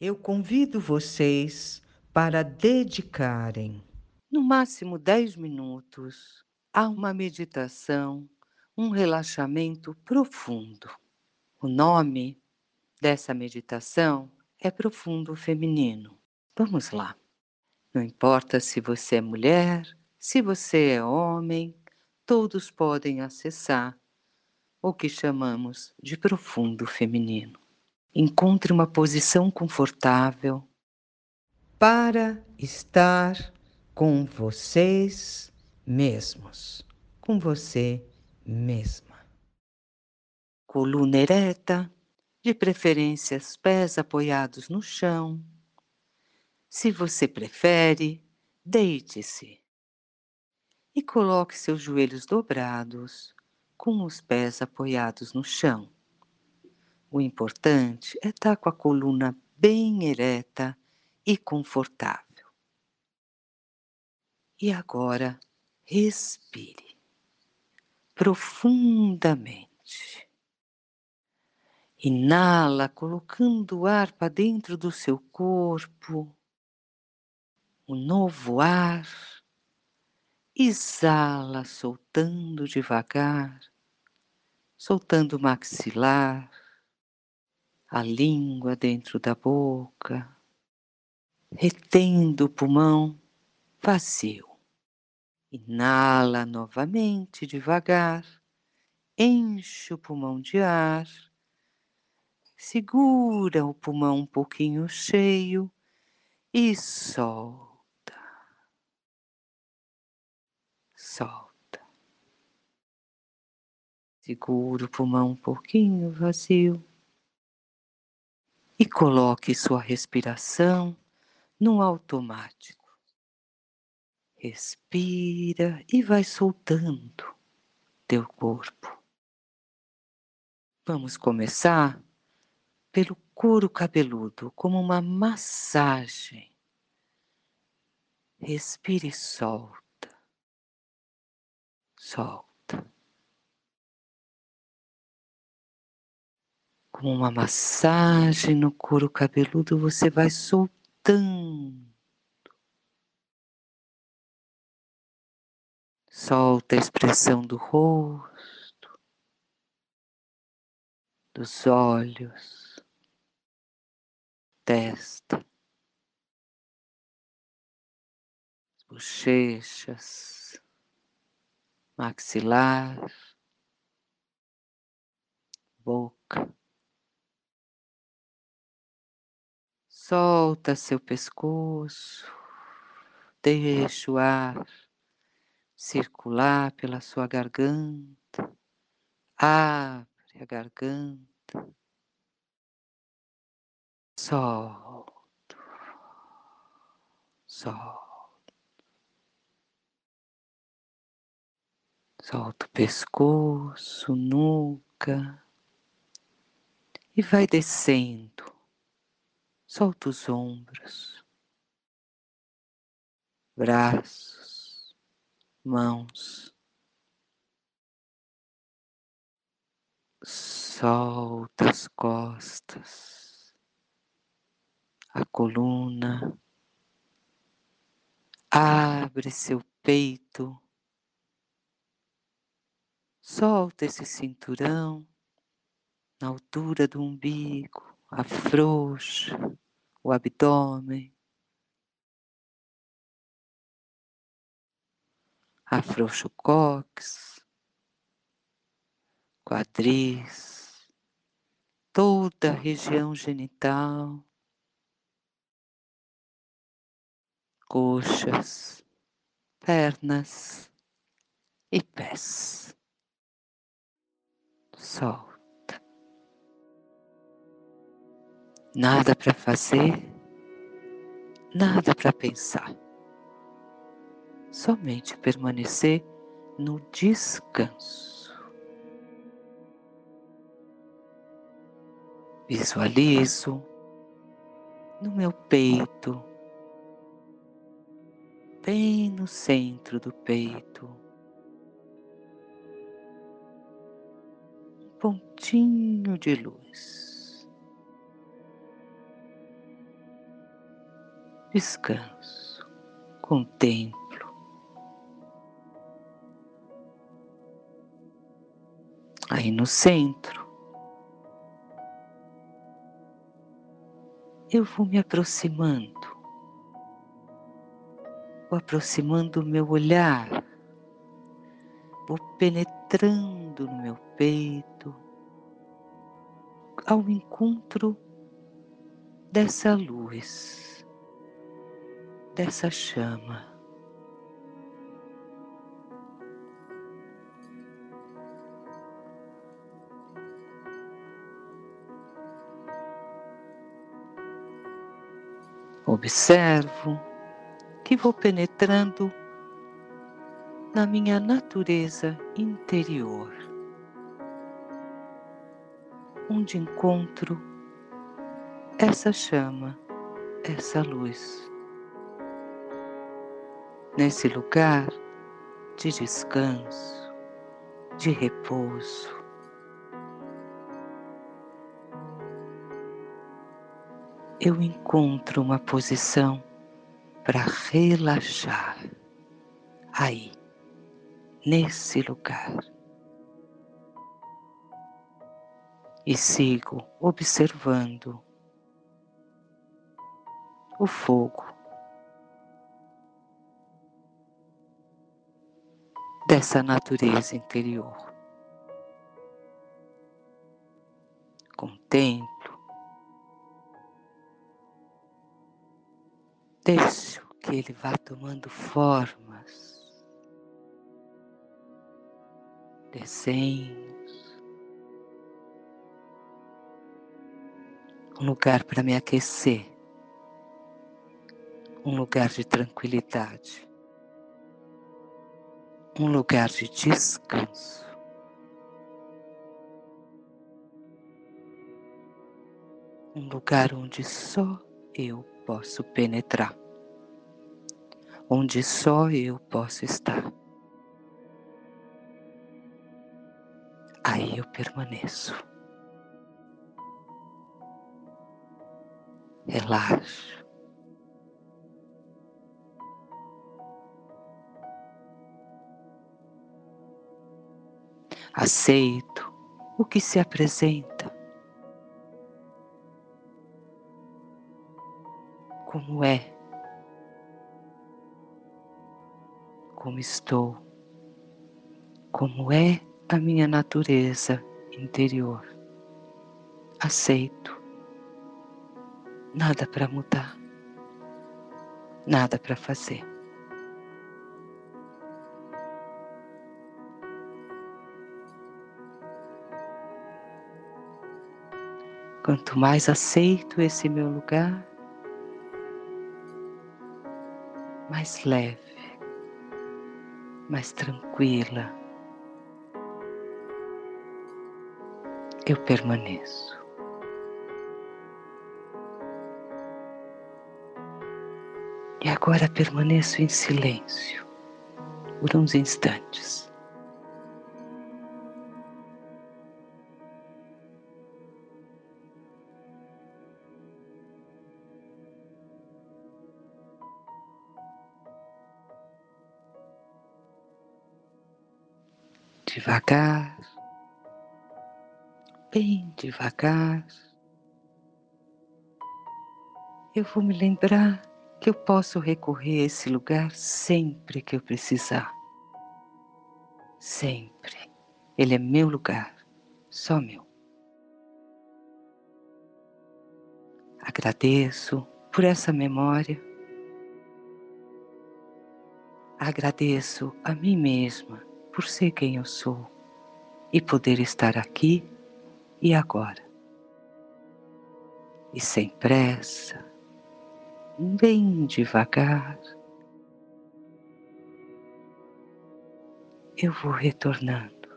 Eu convido vocês para dedicarem, no máximo 10 minutos, a uma meditação, um relaxamento profundo. O nome dessa meditação é Profundo Feminino. Vamos lá. Não importa se você é mulher, se você é homem, todos podem acessar o que chamamos de profundo feminino. Encontre uma posição confortável para estar com vocês mesmos, com você mesma. Coluna ereta, de preferência os pés apoiados no chão. Se você prefere, deite-se e coloque seus joelhos dobrados com os pés apoiados no chão. O importante é estar com a coluna bem ereta e confortável. E agora, respire profundamente. Inala, colocando o ar para dentro do seu corpo, o novo ar. Exala, soltando devagar, soltando o maxilar a língua dentro da boca, retendo o pulmão vazio. Inala novamente devagar, enche o pulmão de ar, segura o pulmão um pouquinho cheio e solta. Solta. Segura o pulmão um pouquinho vazio e coloque sua respiração no automático. Respira e vai soltando teu corpo. Vamos começar pelo couro cabeludo, como uma massagem. Respire e solta. Solta. Como uma massagem no couro cabeludo, você vai soltando. Solta a expressão do rosto, dos olhos, testa, bochechas, maxilar, boca. Solta seu pescoço, deixa o ar circular pela sua garganta, abre a garganta, solta, solta, solta o pescoço, nuca e vai descendo Solta os ombros, braços, mãos. Solta as costas, a coluna. Abre seu peito. Solta esse cinturão na altura do umbigo afrouxa o abdômen, afrouxa o quadris, toda a região genital, coxas, pernas e pés. Sol. Nada para fazer, nada para pensar. Somente permanecer no descanso. Visualizo no meu peito, bem no centro do peito, um pontinho de luz. Descanso, contemplo. Aí no centro, eu vou me aproximando, vou aproximando o meu olhar, vou penetrando no meu peito, ao encontro dessa luz, dessa chama. Observo que vou penetrando na minha natureza interior, onde encontro essa chama, essa luz. Nesse lugar de descanso, de repouso, eu encontro uma posição para relaxar aí, nesse lugar. E sigo observando o fogo dessa natureza interior. Contemplo. Deixo que ele vá tomando formas, desenhos, um lugar para me aquecer, um lugar de tranquilidade, um lugar de descanso. Um lugar onde só eu posso penetrar, onde só eu posso estar. Aí eu permaneço. Relaxo. Aceito o que se apresenta. como é, como estou, como é a minha natureza interior. Aceito. Nada para mudar, nada para fazer. Quanto mais aceito esse meu lugar, mais leve, mais tranquila. Eu permaneço. E agora permaneço em silêncio por uns instantes. Devagar, bem devagar, eu vou me lembrar que eu posso recorrer a esse lugar sempre que eu precisar. Sempre. Ele é meu lugar, só meu. Agradeço por essa memória. Agradeço a mim mesma por ser quem eu sou e poder estar aqui e agora. E sem pressa, bem devagar, eu vou retornando,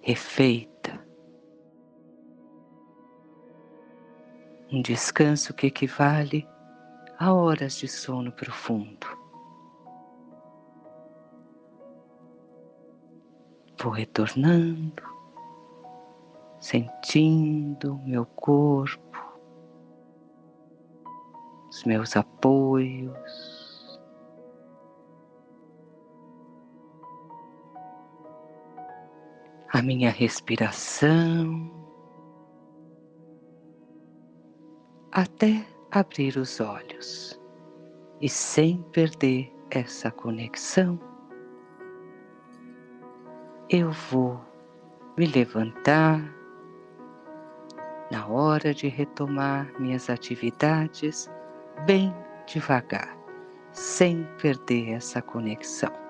refeita, um descanso que equivale a horas de sono profundo. Vou retornando, sentindo meu corpo, os meus apoios. A minha respiração, até abrir os olhos e sem perder essa conexão, eu vou me levantar na hora de retomar minhas atividades bem devagar, sem perder essa conexão.